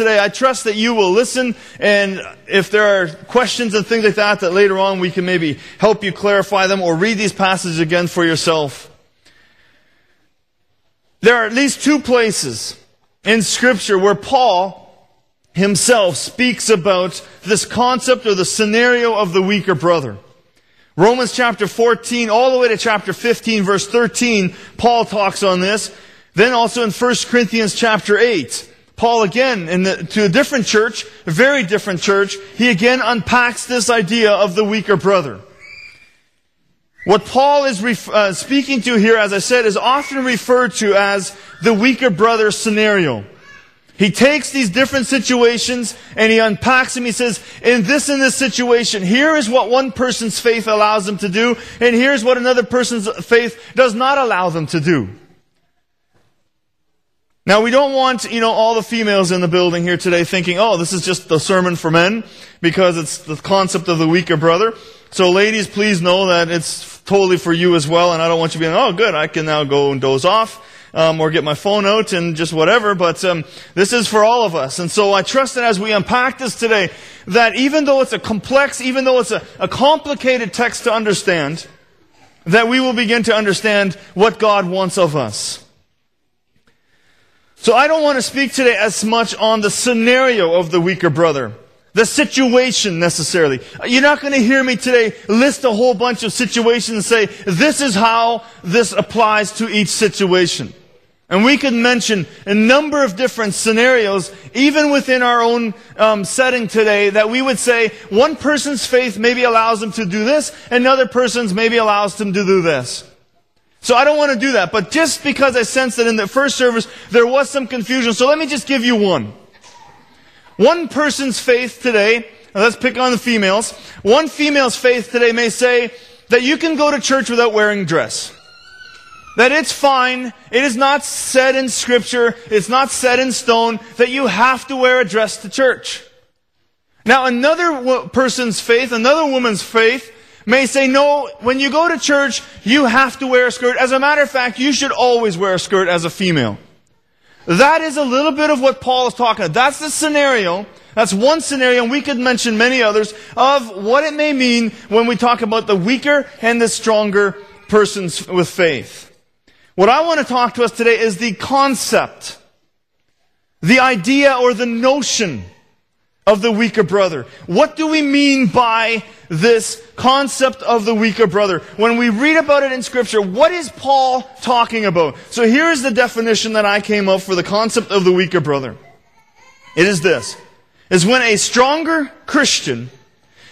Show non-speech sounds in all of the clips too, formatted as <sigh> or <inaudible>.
today, I trust that you will listen, and if there are questions and things like that, that later on we can maybe help you clarify them or read these passages again for yourself. There are at least two places in Scripture where Paul himself speaks about this concept or the scenario of the weaker brother. Romans chapter 14 all the way to chapter 15 verse 13, Paul talks on this. Then also in 1 Corinthians chapter 8, Paul again, the, to a different church, a very different church, he again unpacks this idea of the weaker brother. What Paul is ref- uh, speaking to here, as I said, is often referred to as the weaker brother scenario. He takes these different situations and he unpacks them. He says, in this and this situation, here is what one person's faith allows them to do, and here's what another person's faith does not allow them to do. Now we don't want, you know, all the females in the building here today thinking, oh, this is just the sermon for men, because it's the concept of the weaker brother. So ladies, please know that it's totally for you as well, and I don't want you being, oh good, I can now go and doze off. Um, or get my phone out and just whatever, but um, this is for all of us. And so I trust that as we unpack this today, that even though it's a complex, even though it's a, a complicated text to understand, that we will begin to understand what God wants of us. So I don't want to speak today as much on the scenario of the weaker brother. The situation necessarily. You're not going to hear me today list a whole bunch of situations and say, this is how this applies to each situation. And we could mention a number of different scenarios, even within our own um, setting today, that we would say one person's faith maybe allows them to do this, another person's maybe allows them to do this. So I don't want to do that. But just because I sense that in the first service there was some confusion, so let me just give you one. One person's faith today, let's pick on the females. One female's faith today may say that you can go to church without wearing dress. That it's fine. It is not said in scripture. It's not set in stone that you have to wear a dress to church. Now another person's faith, another woman's faith, may say, no, when you go to church, you have to wear a skirt. As a matter of fact, you should always wear a skirt as a female. That is a little bit of what Paul is talking about. That's the scenario. That's one scenario, and we could mention many others of what it may mean when we talk about the weaker and the stronger persons with faith. What I want to talk to us today is the concept, the idea or the notion of the weaker brother. What do we mean by this concept of the weaker brother? When we read about it in scripture, what is Paul talking about? So here's the definition that I came up for the concept of the weaker brother. It is this. Is when a stronger Christian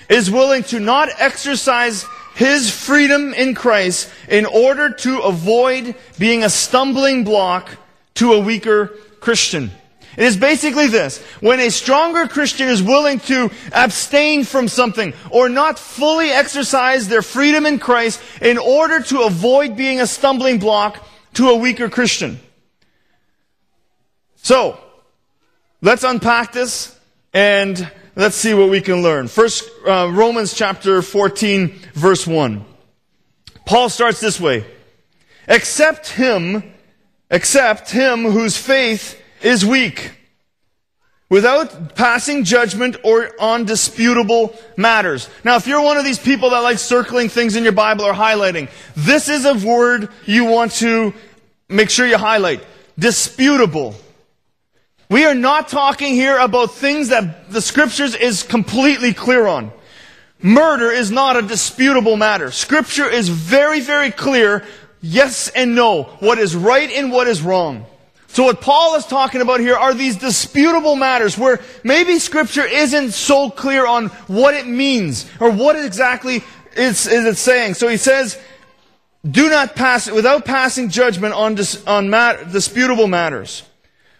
is willing to not exercise his freedom in Christ in order to avoid being a stumbling block to a weaker Christian. It is basically this. When a stronger Christian is willing to abstain from something or not fully exercise their freedom in Christ in order to avoid being a stumbling block to a weaker Christian. So, let's unpack this and let's see what we can learn. First, uh, Romans chapter 14 verse 1. Paul starts this way. Accept him, accept him whose faith is weak without passing judgment or on disputable matters. Now, if you're one of these people that like circling things in your Bible or highlighting, this is a word you want to make sure you highlight. Disputable. We are not talking here about things that the scriptures is completely clear on. Murder is not a disputable matter. Scripture is very, very clear, yes and no, what is right and what is wrong. So what Paul is talking about here are these disputable matters where maybe scripture isn't so clear on what it means or what exactly is, is it saying. So he says, do not pass, without passing judgment on, dis, on disputable matters.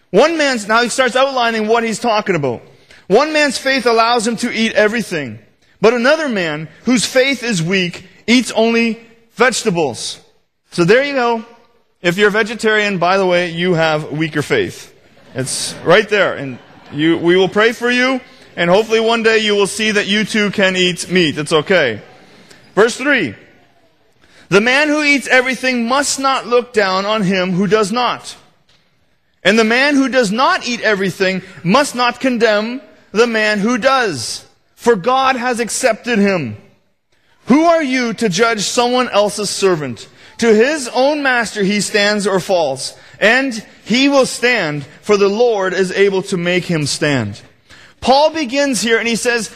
One man's, now he starts outlining what he's talking about. One man's faith allows him to eat everything, but another man whose faith is weak eats only vegetables. So there you go. If you're a vegetarian, by the way, you have weaker faith. It's right there. And you, we will pray for you, and hopefully one day you will see that you too can eat meat. It's okay. Verse 3. The man who eats everything must not look down on him who does not. And the man who does not eat everything must not condemn the man who does, for God has accepted him. Who are you to judge someone else's servant? To his own master he stands or falls, and he will stand, for the Lord is able to make him stand. Paul begins here and he says,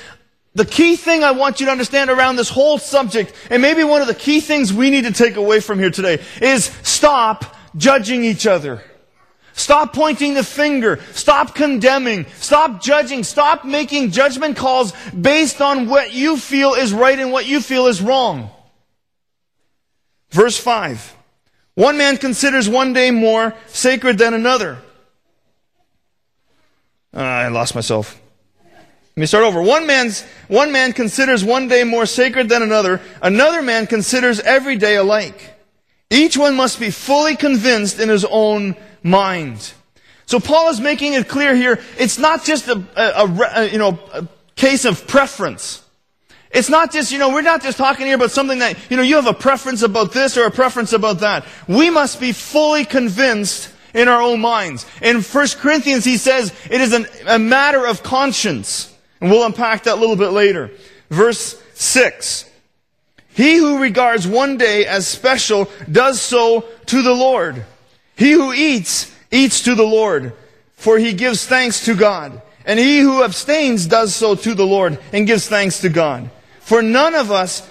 the key thing I want you to understand around this whole subject, and maybe one of the key things we need to take away from here today, is stop judging each other. Stop pointing the finger. Stop condemning. Stop judging. Stop making judgment calls based on what you feel is right and what you feel is wrong. Verse 5. One man considers one day more sacred than another. Uh, I lost myself. Let me start over. One man's, one man considers one day more sacred than another. Another man considers every day alike. Each one must be fully convinced in his own mind. So Paul is making it clear here, it's not just a, a, a, you know, a case of preference. It's not just, you know, we're not just talking here about something that, you know, you have a preference about this or a preference about that. We must be fully convinced in our own minds. In 1 Corinthians, he says it is an, a matter of conscience. And we'll unpack that a little bit later. Verse 6. He who regards one day as special does so to the Lord. He who eats, eats to the Lord, for he gives thanks to God. And he who abstains does so to the Lord and gives thanks to God. For none of us,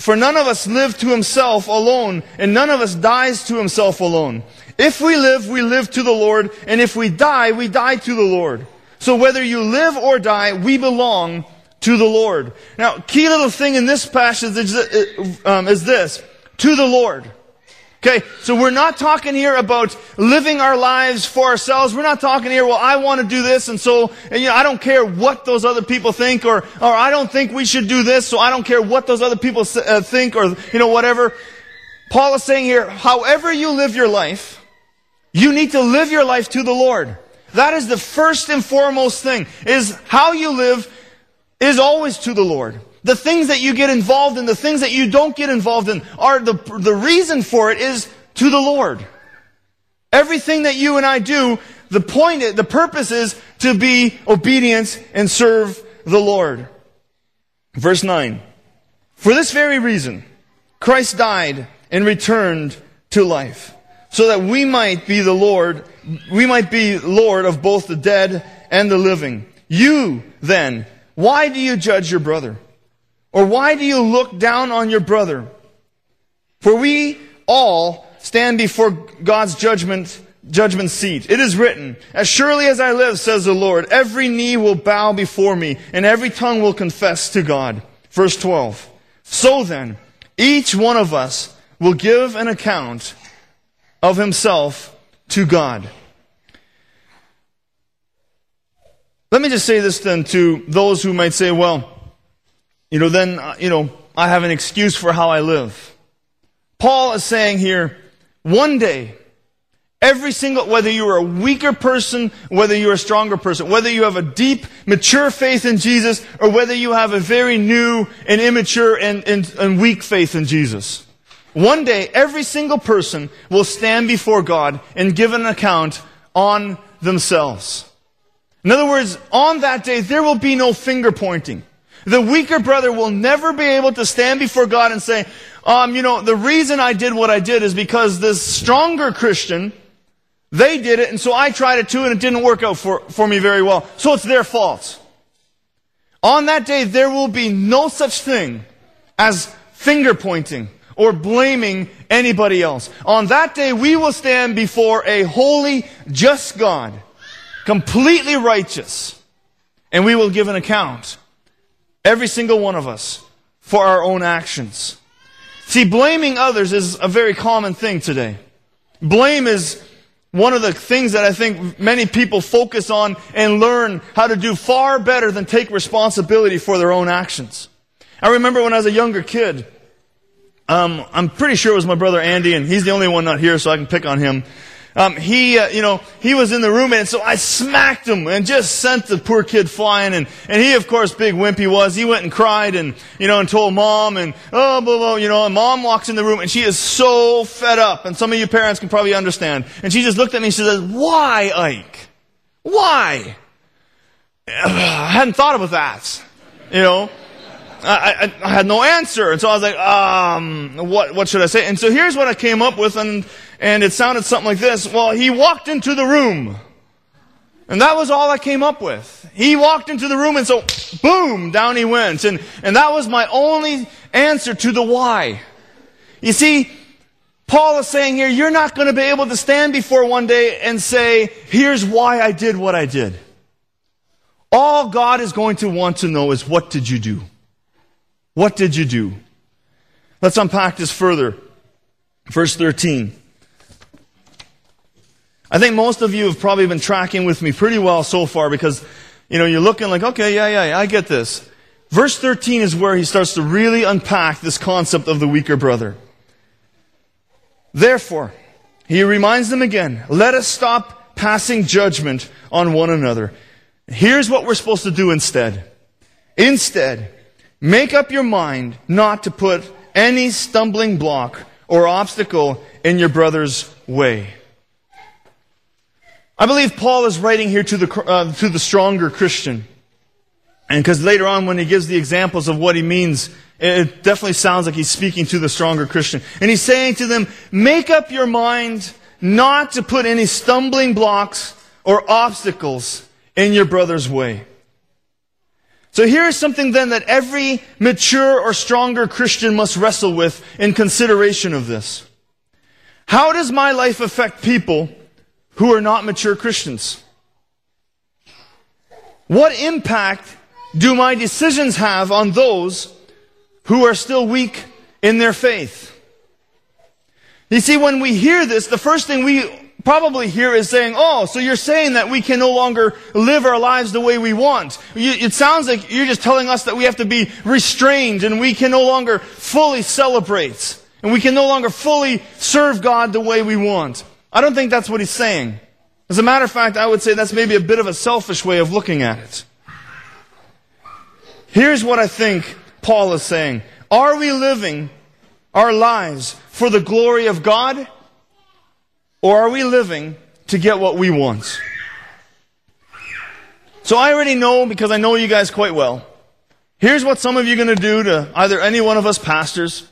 for none of us live to himself alone, and none of us dies to himself alone. If we live, we live to the Lord, and if we die, we die to the Lord. So whether you live or die, we belong to the Lord. Now, key little thing in this passage is, um, is this. To the Lord. Okay, so we're not talking here about living our lives for ourselves. We're not talking here, well, I want to do this, and so, and, you know, I don't care what those other people think, or, or I don't think we should do this, so I don't care what those other people uh, think, or, you know, whatever. Paul is saying here, however you live your life, you need to live your life to the Lord. That is the first and foremost thing, is how you live is always to the Lord. The things that you get involved in, the things that you don't get involved in, are the, the reason for it is to the Lord. Everything that you and I do, the point, the purpose is to be obedient and serve the Lord. Verse 9. For this very reason, Christ died and returned to life, so that we might be the Lord, we might be Lord of both the dead and the living. You, then, why do you judge your brother? Or why do you look down on your brother? For we all stand before God's judgment, judgment seat. It is written, As surely as I live, says the Lord, every knee will bow before me, and every tongue will confess to God. Verse 12. So then, each one of us will give an account of himself to God. Let me just say this then to those who might say, well, you know, then, uh, you know, I have an excuse for how I live. Paul is saying here, one day, every single, whether you're a weaker person, whether you're a stronger person, whether you have a deep, mature faith in Jesus, or whether you have a very new and immature and, and, and weak faith in Jesus. One day, every single person will stand before God and give an account on themselves. In other words, on that day, there will be no finger pointing. The weaker brother will never be able to stand before God and say, um, you know, the reason I did what I did is because this stronger Christian, they did it, and so I tried it too, and it didn't work out for, for me very well. So it's their fault. On that day, there will be no such thing as finger pointing or blaming anybody else. On that day, we will stand before a holy, just God, completely righteous, and we will give an account Every single one of us for our own actions. See, blaming others is a very common thing today. Blame is one of the things that I think many people focus on and learn how to do far better than take responsibility for their own actions. I remember when I was a younger kid, um, I'm pretty sure it was my brother Andy, and he's the only one not here, so I can pick on him. Um, he, uh, you know, he was in the room, and so I smacked him and just sent the poor kid flying. And, and he, of course, big wimp he was, he went and cried and, you know, and told mom and, oh, blah, blah, you know, and mom walks in the room and she is so fed up. And some of you parents can probably understand. And she just looked at me and she says, why, Ike? Why? <sighs> I hadn't thought about that. You know? I, I, I, had no answer. And so I was like, um, what, what should I say? And so here's what I came up with, and, and it sounded something like this. Well, he walked into the room. And that was all I came up with. He walked into the room, and so, boom, down he went. And, and that was my only answer to the why. You see, Paul is saying here, you're not going to be able to stand before one day and say, here's why I did what I did. All God is going to want to know is, what did you do? What did you do? Let's unpack this further. Verse 13. I think most of you have probably been tracking with me pretty well so far because, you know, you're looking like, okay, yeah, yeah, yeah, I get this. Verse 13 is where he starts to really unpack this concept of the weaker brother. Therefore, he reminds them again, let us stop passing judgment on one another. Here's what we're supposed to do instead. Instead, Make up your mind not to put any stumbling block or obstacle in your brother's way. I believe Paul is writing here to the, uh, to the stronger Christian. And because later on, when he gives the examples of what he means, it definitely sounds like he's speaking to the stronger Christian. And he's saying to them, make up your mind not to put any stumbling blocks or obstacles in your brother's way. So here's something then that every mature or stronger Christian must wrestle with in consideration of this. How does my life affect people who are not mature Christians? What impact do my decisions have on those who are still weak in their faith? You see, when we hear this, the first thing we probably hear is saying, oh, so you're saying that we can no longer live our lives the way we want. it sounds like you're just telling us that we have to be restrained and we can no longer fully celebrate. And we can no longer fully serve God the way we want. I don't think that's what he's saying. As a matter of fact, I would say that's maybe a bit of a selfish way of looking at it. Here's what I think Paul is saying. Are we living our lives for the glory of God or are we living to get what we want? So I already know, because I know you guys quite well. Here's what some of you are going to do to either any one of us pastors.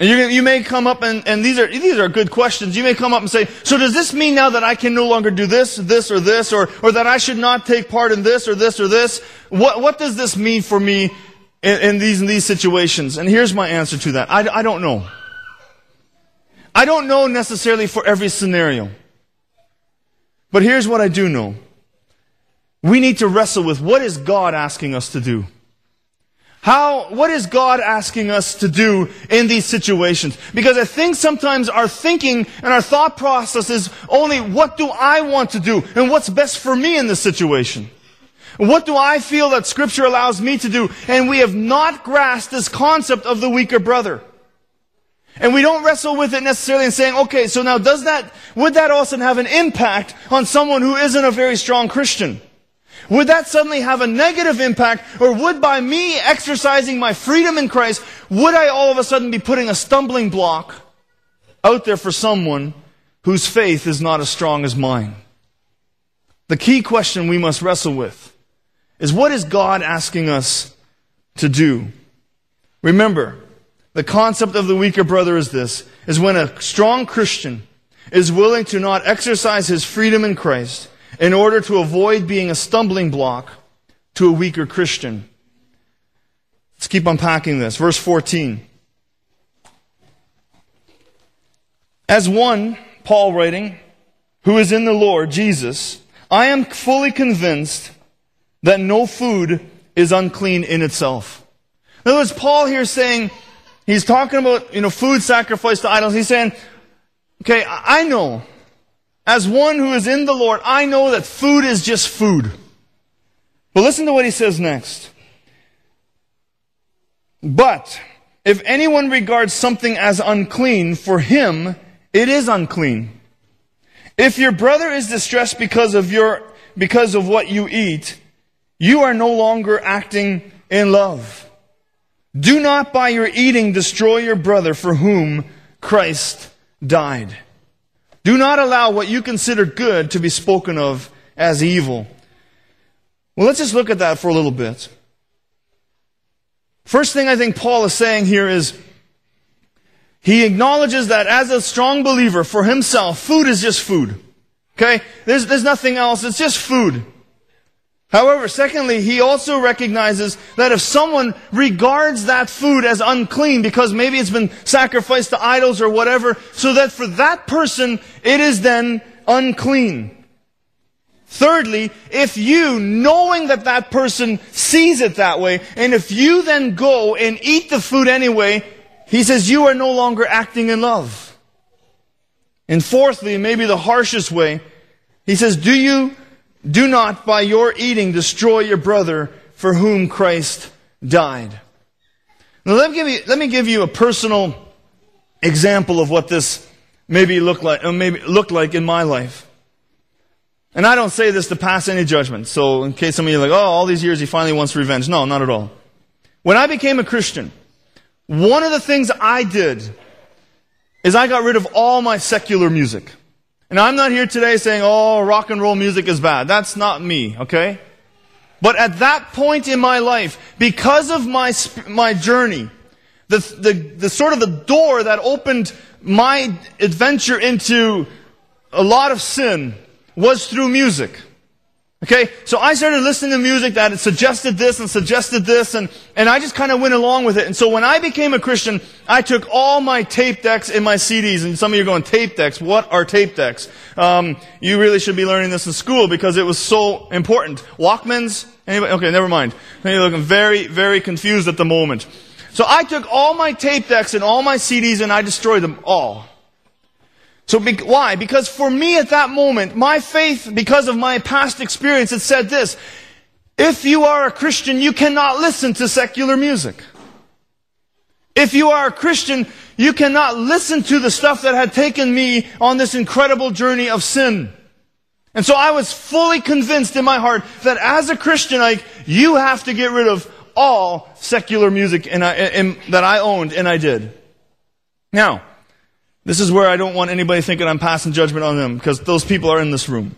And you, you may come up and, and these are, these are good questions. You may come up and say, so does this mean now that I can no longer do this, this, or this, or, or that I should not take part in this, or this, or this? What, what does this mean for me in, in these, in these situations? And here's my answer to that. I, I don't know. I don't know necessarily for every scenario. But here's what I do know. We need to wrestle with what is God asking us to do? How, what is God asking us to do in these situations? Because I think sometimes our thinking and our thought process is only what do I want to do and what's best for me in this situation? What do I feel that scripture allows me to do? And we have not grasped this concept of the weaker brother. And we don't wrestle with it necessarily and saying, okay, so now does that, would that also have an impact on someone who isn't a very strong Christian? Would that suddenly have a negative impact, or would by me exercising my freedom in Christ, would I all of a sudden be putting a stumbling block out there for someone whose faith is not as strong as mine? The key question we must wrestle with is what is God asking us to do? Remember, the concept of the weaker brother is this, is when a strong Christian is willing to not exercise his freedom in Christ in order to avoid being a stumbling block to a weaker Christian. Let's keep unpacking this. Verse 14. As one, Paul writing, who is in the Lord, Jesus, I am fully convinced that no food is unclean in itself. In other words, Paul here saying, He's talking about, you know, food sacrificed to idols. He's saying, okay, I know, as one who is in the Lord, I know that food is just food. But listen to what he says next. But if anyone regards something as unclean, for him it is unclean. If your brother is distressed because of your, because of what you eat, you are no longer acting in love. Do not by your eating destroy your brother for whom Christ died. Do not allow what you consider good to be spoken of as evil. Well, let's just look at that for a little bit. First thing I think Paul is saying here is he acknowledges that as a strong believer for himself, food is just food. Okay? There's, there's nothing else. It's just food. However, secondly, he also recognizes that if someone regards that food as unclean because maybe it's been sacrificed to idols or whatever, so that for that person it is then unclean. Thirdly, if you, knowing that that person sees it that way, and if you then go and eat the food anyway, he says you are no longer acting in love. And fourthly, maybe the harshest way, he says, do you do not by your eating destroy your brother for whom Christ died. Now let me give you, let me give you a personal example of what this maybe looked like, uh, maybe looked like in my life. And I don't say this to pass any judgment. So in case some of you are like, oh, all these years he finally wants revenge. No, not at all. When I became a Christian, one of the things I did is I got rid of all my secular music. And I'm not here today saying, oh, rock and roll music is bad. That's not me, okay? But at that point in my life, because of my, my journey, the, the, the sort of the door that opened my adventure into a lot of sin was through music. Okay, so I started listening to music that suggested this and suggested this, and, and I just kind of went along with it. And so when I became a Christian, I took all my tape decks and my CDs, and some of you are going, tape decks, what are tape decks? Um, you really should be learning this in school because it was so important. Walkmans? Anybody? Okay, never mind. You're looking very, very confused at the moment. So I took all my tape decks and all my CDs and I destroyed them all. So be, why? Because for me at that moment, my faith, because of my past experience, it said this. If you are a Christian, you cannot listen to secular music. If you are a Christian, you cannot listen to the stuff that had taken me on this incredible journey of sin. And so I was fully convinced in my heart that as a Christian, like, you have to get rid of all secular music and I, and, that I owned, and I did. Now, this is where I don't want anybody thinking I'm passing judgment on them because those people are in this room.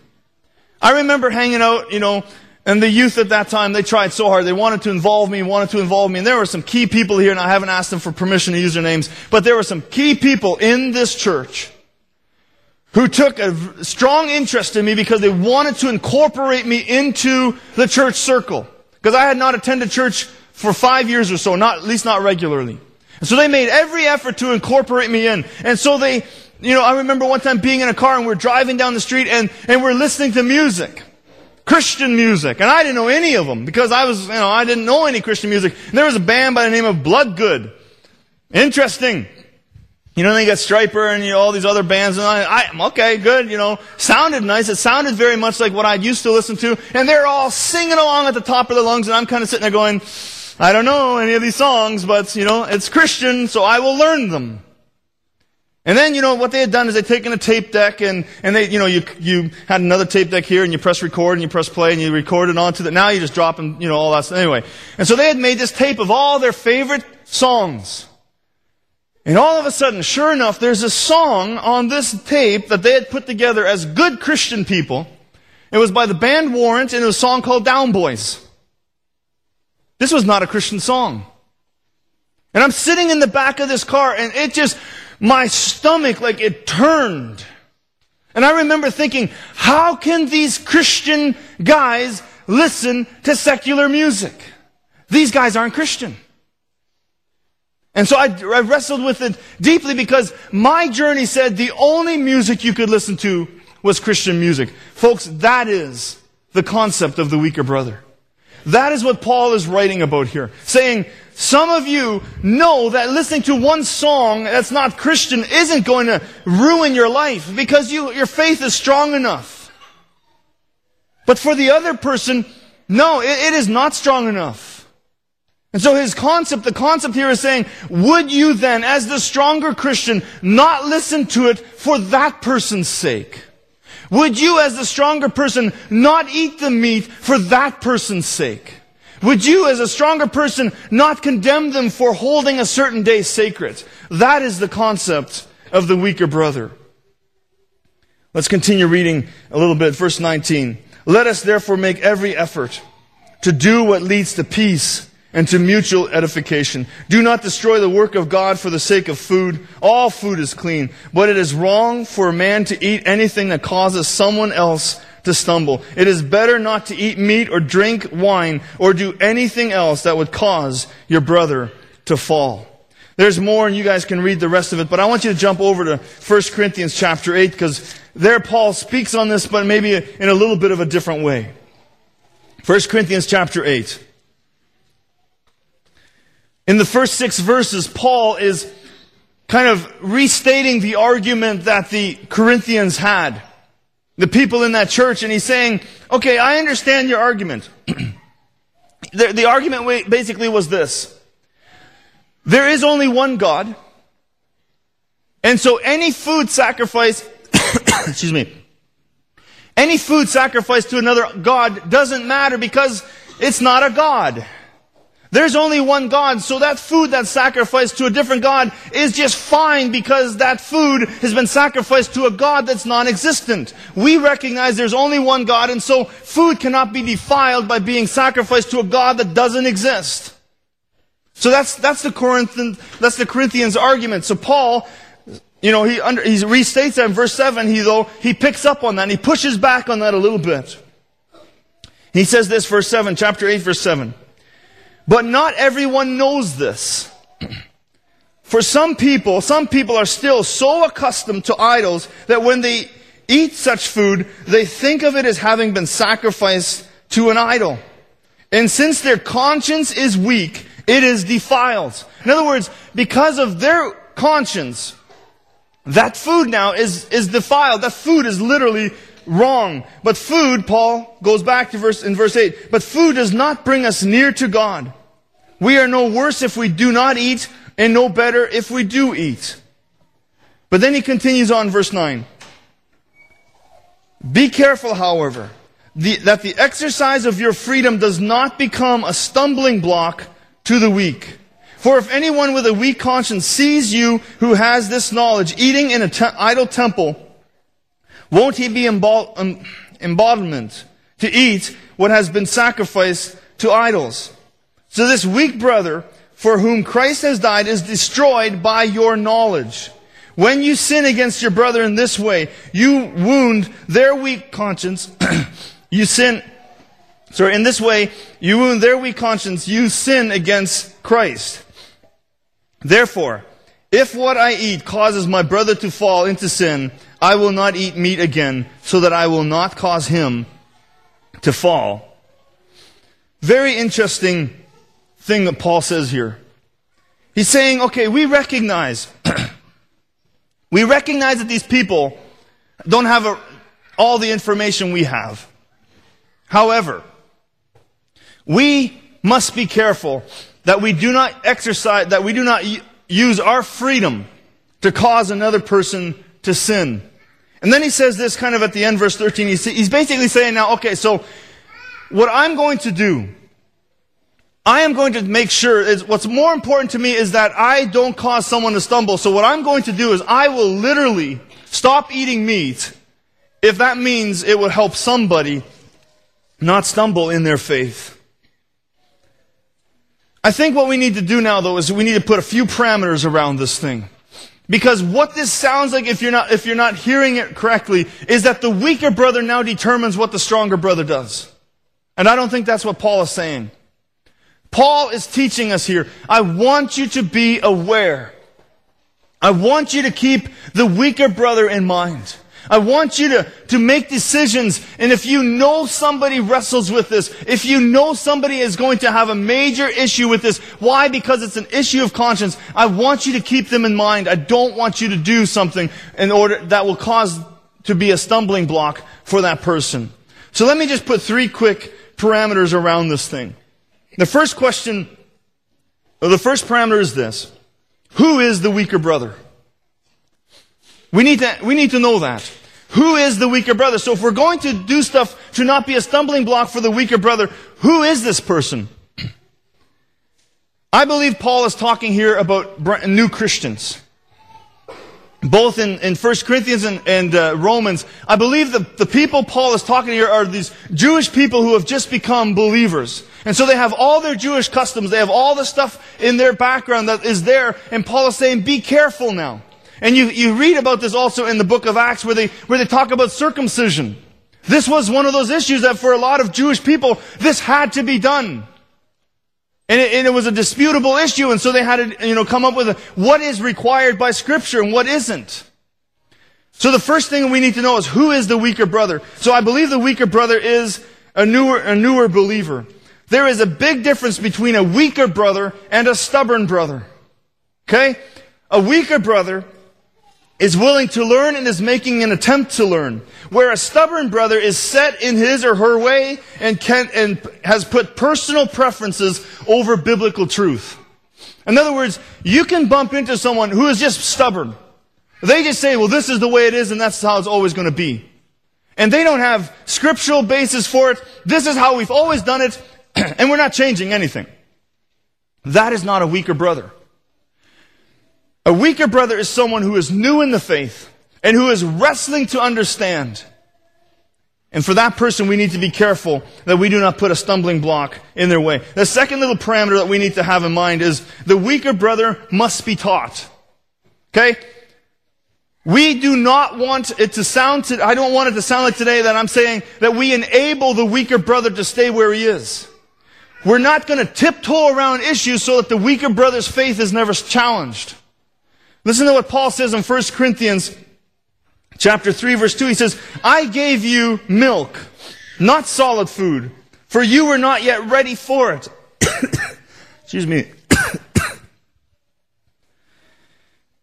I remember hanging out, you know, and the youth at that time, they tried so hard. They wanted to involve me, wanted to involve me. And there were some key people here, and I haven't asked them for permission to use their names, but there were some key people in this church who took a strong interest in me because they wanted to incorporate me into the church circle. Because I had not attended church for five years or so, not, at least not regularly. And so they made every effort to incorporate me in. And so they, you know, I remember one time being in a car and we're driving down the street and, and we're listening to music. Christian music. And I didn't know any of them because I was, you know, I didn't know any Christian music. And there was a band by the name of Bloodgood. Interesting. You know, they got Stryper and you know, all these other bands, and I, I, okay, good, you know, sounded nice. It sounded very much like what I used to listen to, and they're all singing along at the top of their lungs, and I'm kind of sitting there going, I don't know any of these songs, but, you know, it's Christian, so I will learn them. And then, you know, what they had done is they'd taken a tape deck and, and they, you know, you, you had another tape deck here and you press record and you press play and you record it onto that. Now you just drop and, you know, all that stuff. Anyway. And so they had made this tape of all their favorite songs. And all of a sudden, sure enough, there's a song on this tape that they had put together as good Christian people. It was by the band Warrant and it was a song called Down Boys. This was not a Christian song. And I'm sitting in the back of this car and it just, my stomach, like it turned. And I remember thinking, how can these Christian guys listen to secular music? These guys aren't Christian. And so I, I, wrestled with it deeply because my journey said the only music you could listen to was Christian music. Folks, that is the concept of the weaker brother. That is what Paul is writing about here. Saying, some of you know that listening to one song that's not Christian isn't going to ruin your life because you, your faith is strong enough. But for the other person, no, it, it is not strong enough. And so his concept, the concept here is saying, would you then, as the stronger Christian, not listen to it for that person's sake? Would you, as the stronger person, not eat the meat for that person's sake? Would you, as a stronger person, not condemn them for holding a certain day sacred? That is the concept of the weaker brother. Let's continue reading a little bit. Verse 19. Let us therefore make every effort to do what leads to peace and to mutual edification. Do not destroy the work of God for the sake of food. All food is clean, but it is wrong for a man to eat anything that causes someone else to stumble. It is better not to eat meat or drink wine or do anything else that would cause your brother to fall. There's more and you guys can read the rest of it, but I want you to jump over to 1 Corinthians chapter 8 because there Paul speaks on this, but maybe in a little bit of a different way. 1 Corinthians chapter 8. In the first six verses, Paul is kind of restating the argument that the Corinthians had. The people in that church, and he's saying, okay, I understand your argument. <clears throat> the, the argument basically was this. There is only one God. And so any food sacrifice, <coughs> excuse me, any food sacrificed to another God doesn't matter because it's not a God. There's only one God, so that food that's sacrificed to a different God is just fine because that food has been sacrificed to a God that's non-existent. We recognize there's only one God, and so food cannot be defiled by being sacrificed to a God that doesn't exist. So that's, that's the Corinthian, that's the Corinthians argument. So Paul, you know, he, under, he restates that in verse 7, he though, he picks up on that and he pushes back on that a little bit. He says this, verse 7, chapter 8, verse 7. But not everyone knows this. <clears throat> For some people, some people are still so accustomed to idols that when they eat such food, they think of it as having been sacrificed to an idol. And since their conscience is weak, it is defiled. In other words, because of their conscience, that food now is, is defiled. That food is literally wrong. But food, Paul goes back to verse, in verse 8, but food does not bring us near to God. We are no worse if we do not eat, and no better if we do eat. But then he continues on verse 9. Be careful, however, the, that the exercise of your freedom does not become a stumbling block to the weak. For if anyone with a weak conscience sees you who has this knowledge eating in an te- idol temple, won't he be embodiment to eat what has been sacrificed to idols? So this weak brother for whom Christ has died is destroyed by your knowledge. When you sin against your brother in this way, you wound their weak conscience. <clears throat> you sin so in this way, you wound their weak conscience, you sin against Christ. Therefore, if what I eat causes my brother to fall into sin, I will not eat meat again, so that I will not cause him to fall. Very interesting thing that Paul says here. He's saying, okay, we recognize, <clears throat> we recognize that these people don't have a, all the information we have. However, we must be careful that we do not exercise, that we do not use our freedom to cause another person to sin. And then he says this kind of at the end, verse 13. He's, basically saying now, okay, so what I'm going to do, I am going to make sure is what's more important to me is that I don't cause someone to stumble. So what I'm going to do is I will literally stop eating meat if that means it will help somebody not stumble in their faith. I think what we need to do now, though, is we need to put a few parameters around this thing. Because what this sounds like, if you're not, if you're not hearing it correctly, is that the weaker brother now determines what the stronger brother does. And I don't think that's what Paul is saying. Paul is teaching us here, I want you to be aware. I want you to keep the weaker brother in mind. I want you to, to make decisions. And if you know somebody wrestles with this, if you know somebody is going to have a major issue with this, why? Because it's an issue of conscience. I want you to keep them in mind. I don't want you to do something in order that will cause to be a stumbling block for that person. So let me just put three quick parameters around this thing. The first question, or the first parameter is this. Who is the weaker brother? We need to, we need to know that. Who is the weaker brother? So if we're going to do stuff to not be a stumbling block for the weaker brother, who is this person? I believe Paul is talking here about new Christians. Both in, in 1 Corinthians and, and uh, Romans, I believe the, the people Paul is talking to here are these Jewish people who have just become believers. And so they have all their Jewish customs, they have all the stuff in their background that is there, and Paul is saying, be careful now. And you, you read about this also in the book of Acts where they, where they talk about circumcision. This was one of those issues that for a lot of Jewish people, this had to be done. And it, and it, was a disputable issue, and so they had to, you know, come up with a, what is required by Scripture and what isn't. So the first thing we need to know is who is the weaker brother. So I believe the weaker brother is a newer, a newer believer. There is a big difference between a weaker brother and a stubborn brother. Okay? A weaker brother is willing to learn and is making an attempt to learn. Where a stubborn brother is set in his or her way and can, and has put personal preferences over biblical truth. In other words, you can bump into someone who is just stubborn. They just say, well, this is the way it is and that's how it's always going to be. And they don't have scriptural basis for it. This is how we've always done it <clears throat> and we're not changing anything. That is not a weaker brother. A weaker brother is someone who is new in the faith and who is wrestling to understand. And for that person, we need to be careful that we do not put a stumbling block in their way. The second little parameter that we need to have in mind is the weaker brother must be taught. Okay? We do not want it to sound, to, I don't want it to sound like today that I'm saying that we enable the weaker brother to stay where he is. We're not going to tiptoe around issues so that the weaker brother's faith is never challenged. Listen to what Paul says in 1 Corinthians chapter 3 verse 2. He says, I gave you milk, not solid food, for you were not yet ready for it. <coughs> Excuse me. <coughs>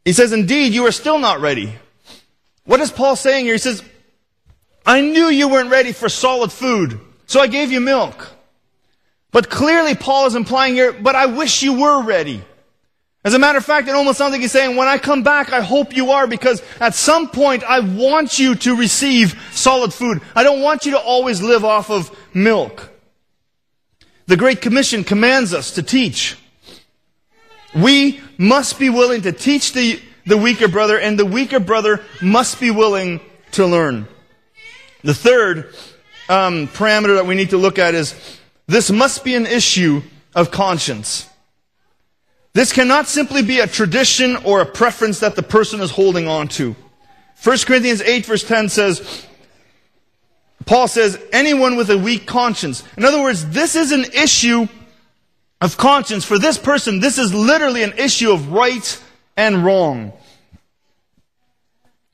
he says, indeed, you are still not ready. What is Paul saying here? He says, I knew you weren't ready for solid food, so I gave you milk. But clearly Paul is implying here, but I wish you were ready. As a matter of fact, it almost sounds like he's saying, when I come back, I hope you are, because at some point, I want you to receive solid food. I don't want you to always live off of milk. The Great Commission commands us to teach. We must be willing to teach the, the weaker brother, and the weaker brother must be willing to learn. The third um, parameter that we need to look at is this must be an issue of conscience. This cannot simply be a tradition or a preference that the person is holding on to. 1 Corinthians 8 verse 10 says, Paul says, anyone with a weak conscience. In other words, this is an issue of conscience. For this person, this is literally an issue of right and wrong.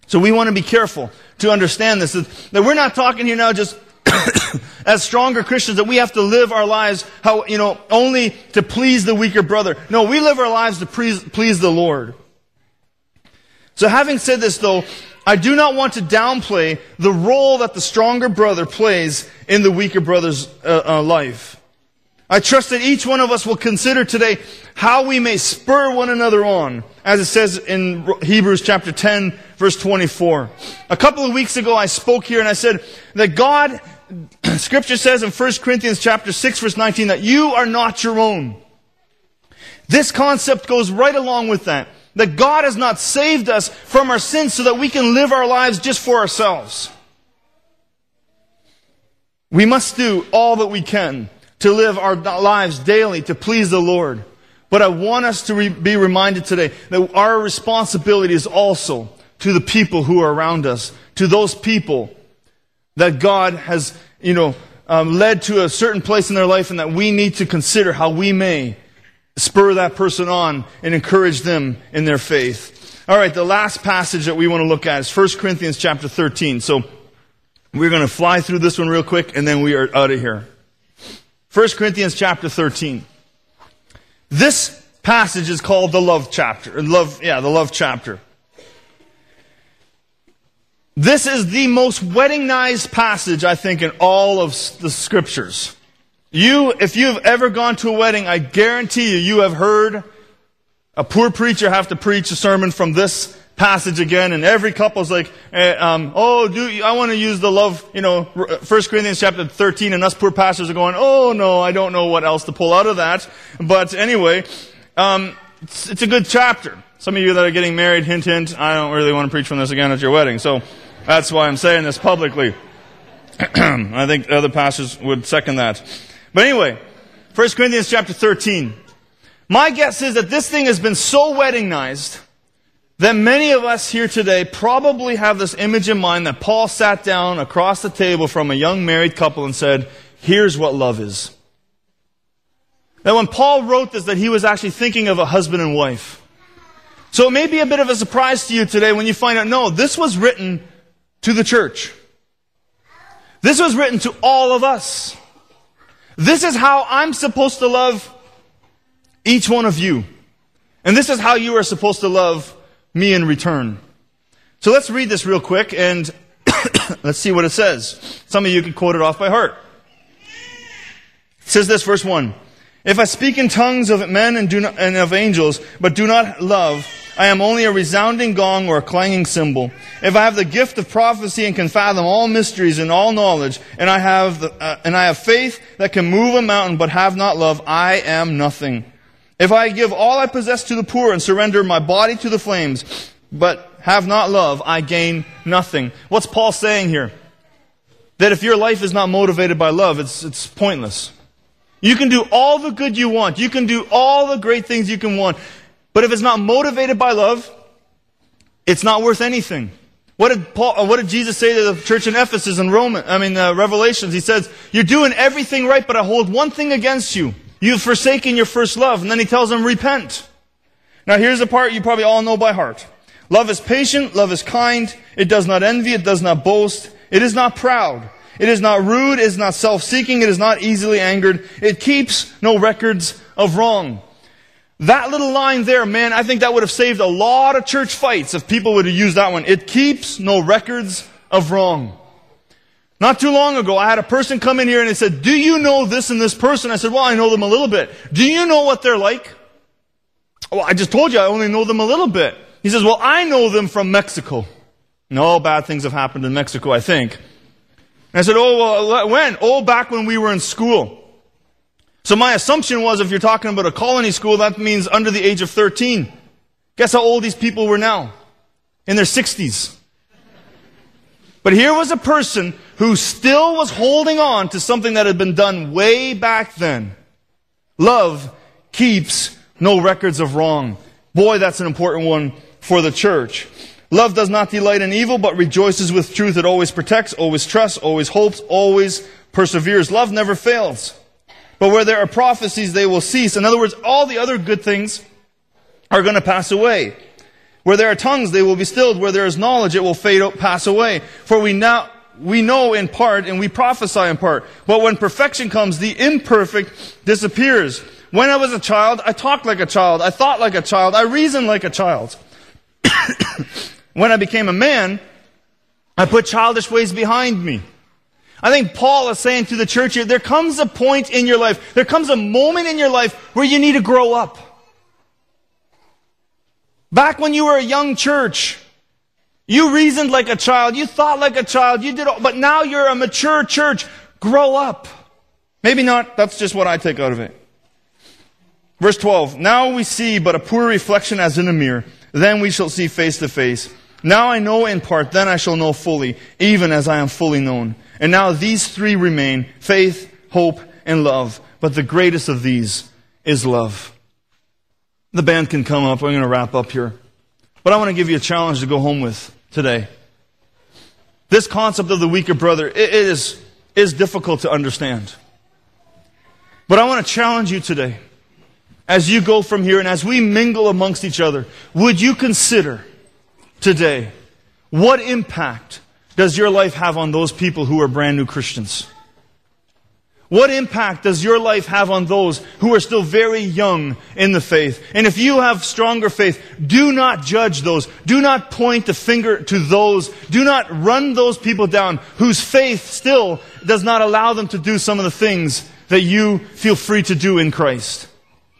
So we want to be careful to understand this. That we're not talking here now just <coughs> as stronger Christians that we have to live our lives how, you know, only to please the weaker brother. No, we live our lives to please, please the Lord. So having said this though, I do not want to downplay the role that the stronger brother plays in the weaker brother's uh, uh, life. I trust that each one of us will consider today how we may spur one another on, as it says in Hebrews chapter 10, verse 24. A couple of weeks ago, I spoke here and I said that God <clears throat> Scripture says in 1 Corinthians chapter 6 verse 19 that you are not your own. This concept goes right along with that. That God has not saved us from our sins so that we can live our lives just for ourselves. We must do all that we can to live our lives daily to please the Lord. But I want us to re- be reminded today that our responsibility is also to the people who are around us, to those people that God has, you know, um, led to a certain place in their life and that we need to consider how we may spur that person on and encourage them in their faith. All right, the last passage that we want to look at is 1 Corinthians chapter 13. So we're going to fly through this one real quick and then we are out of here. 1 Corinthians chapter 13. This passage is called the love chapter. Love, yeah, the love chapter. This is the most weddingized passage, I think, in all of the scriptures. You, if you've ever gone to a wedding, I guarantee you, you have heard a poor preacher have to preach a sermon from this passage again, and every couple's like, eh, um, "Oh, do I want to use the love?" You know, First Corinthians chapter thirteen, and us poor pastors are going, "Oh no, I don't know what else to pull out of that." But anyway, um, it's, it's a good chapter. Some of you that are getting married, hint, hint. I don't really want to preach from this again at your wedding, so that's why I'm saying this publicly. <clears throat> I think other pastors would second that. But anyway, 1 Corinthians chapter 13. My guess is that this thing has been so weddingized that many of us here today probably have this image in mind that Paul sat down across the table from a young married couple and said, here's what love is. That when Paul wrote this, that he was actually thinking of a husband and wife. So it may be a bit of a surprise to you today when you find out, no, this was written to the church. This was written to all of us. This is how I'm supposed to love each one of you. And this is how you are supposed to love me in return. So let's read this real quick and <coughs> let's see what it says. Some of you can quote it off by heart. It says this, verse 1. If I speak in tongues of men and, not, and of angels, but do not love, I am only a resounding gong or a clanging cymbal. If I have the gift of prophecy and can fathom all mysteries and all knowledge, and I have the, uh, and I have faith that can move a mountain, but have not love, I am nothing. If I give all I possess to the poor and surrender my body to the flames, but have not love, I gain nothing. What's Paul saying here? That if your life is not motivated by love, it's, it's pointless. You can do all the good you want. You can do all the great things you can want. But if it's not motivated by love, it's not worth anything. What did Paul, what did Jesus say to the church in Ephesus and Roman, I mean, uh, Revelations? He says, you're doing everything right, but I hold one thing against you. You've forsaken your first love. And then he tells them, repent. Now here's the part you probably all know by heart. Love is patient. Love is kind. It does not envy. It does not boast. It is not proud. It is not rude. It is not self-seeking. It is not easily angered. It keeps no records of wrong. That little line there, man, I think that would have saved a lot of church fights if people would have used that one. It keeps no records of wrong. Not too long ago, I had a person come in here and they said, do you know this and this person? I said, well, I know them a little bit. Do you know what they're like? Well, I just told you I only know them a little bit. He says, well, I know them from Mexico. No bad things have happened in Mexico, I think. And I said, oh, well, when? Oh, back when we were in school. So my assumption was if you're talking about a colony school, that means under the age of 13. Guess how old these people were now? In their 60s. But here was a person who still was holding on to something that had been done way back then. Love keeps no records of wrong. Boy, that's an important one for the church. Love does not delight in evil, but rejoices with truth. It always protects, always trusts, always hopes, always perseveres. Love never fails. But where there are prophecies, they will cease. In other words, all the other good things are going to pass away. Where there are tongues, they will be stilled. Where there is knowledge, it will fade out, pass away. For we now, we know in part and we prophesy in part. But when perfection comes, the imperfect disappears. When I was a child, I talked like a child. I thought like a child. I reasoned like a child. <coughs> when I became a man, I put childish ways behind me. I think Paul is saying to the church here, there comes a point in your life, there comes a moment in your life where you need to grow up. Back when you were a young church, you reasoned like a child, you thought like a child, you did all, but now you're a mature church. Grow up. Maybe not, that's just what I take out of it. Verse 12, now we see but a poor reflection as in a mirror, then we shall see face to face. Now I know in part, then I shall know fully, even as I am fully known. And now these three remain, faith, hope, and love. But the greatest of these is love. The band can come up. I'm going to wrap up here. But I want to give you a challenge to go home with today. This concept of the weaker brother it is, is difficult to understand. But I want to challenge you today. As you go from here and as we mingle amongst each other, would you consider today what impact does your life have on those people who are brand new Christians? What impact does your life have on those who are still very young in the faith? And if you have stronger faith, do not judge those. Do not point the finger to those. Do not run those people down whose faith still does not allow them to do some of the things that you feel free to do in Christ.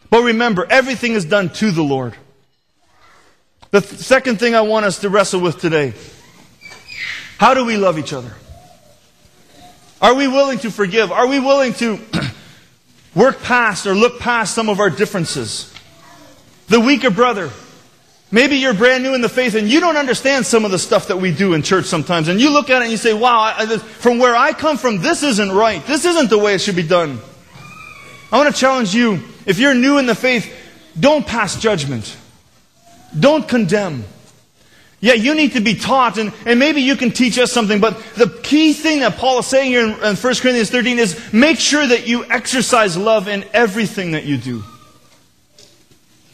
But remember, everything is done to the Lord. The th- second thing I want us to wrestle with today how do we love each other? Are we willing to forgive? Are we willing to <clears throat> work past or look past some of our differences? The weaker brother. Maybe you're brand new in the faith and you don't understand some of the stuff that we do in church sometimes. And you look at it and you say, wow, I, from where I come from, this isn't right. This isn't the way it should be done. I want to challenge you. If you're new in the faith, don't pass judgment. Don't condemn. Yeah, you need to be taught, and, and maybe you can teach us something, but the key thing that Paul is saying here in, in 1 Corinthians 13 is make sure that you exercise love in everything that you do.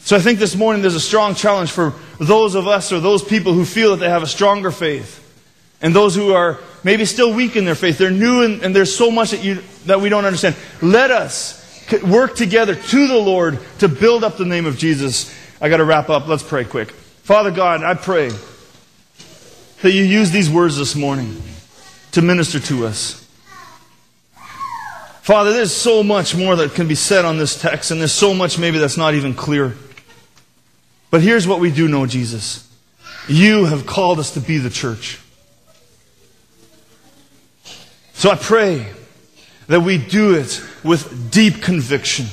So I think this morning there's a strong challenge for those of us or those people who feel that they have a stronger faith, and those who are maybe still weak in their faith. They're new, and, and there's so much that, you, that we don't understand. Let us work together to the Lord to build up the name of Jesus. I got to wrap up. Let's pray quick. Father God, I pray that you use these words this morning to minister to us. Father, there's so much more that can be said on this text, and there's so much maybe that's not even clear. But here's what we do know, Jesus. You have called us to be the church. So I pray that we do it with deep conviction.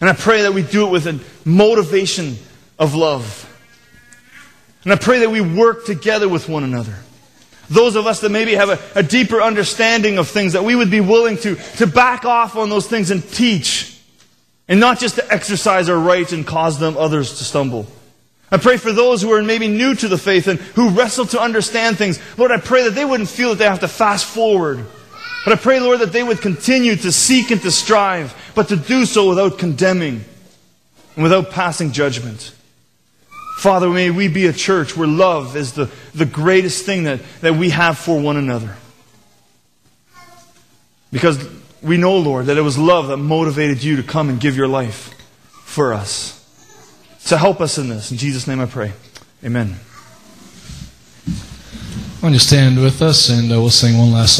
And I pray that we do it with a motivation of love. And I pray that we work together with one another. Those of us that maybe have a, a, deeper understanding of things, that we would be willing to, to back off on those things and teach. And not just to exercise our rights and cause them others to stumble. I pray for those who are maybe new to the faith and who wrestle to understand things. Lord, I pray that they wouldn't feel that they have to fast forward. But I pray, Lord, that they would continue to seek and to strive, but to do so without condemning and without passing judgment. Father, may we be a church where love is the, the greatest thing that, that we have for one another. Because we know, Lord, that it was love that motivated you to come and give your life for us. So help us in this. In Jesus' name I pray. Amen. Why don't you stand with us and uh, we'll sing one last song.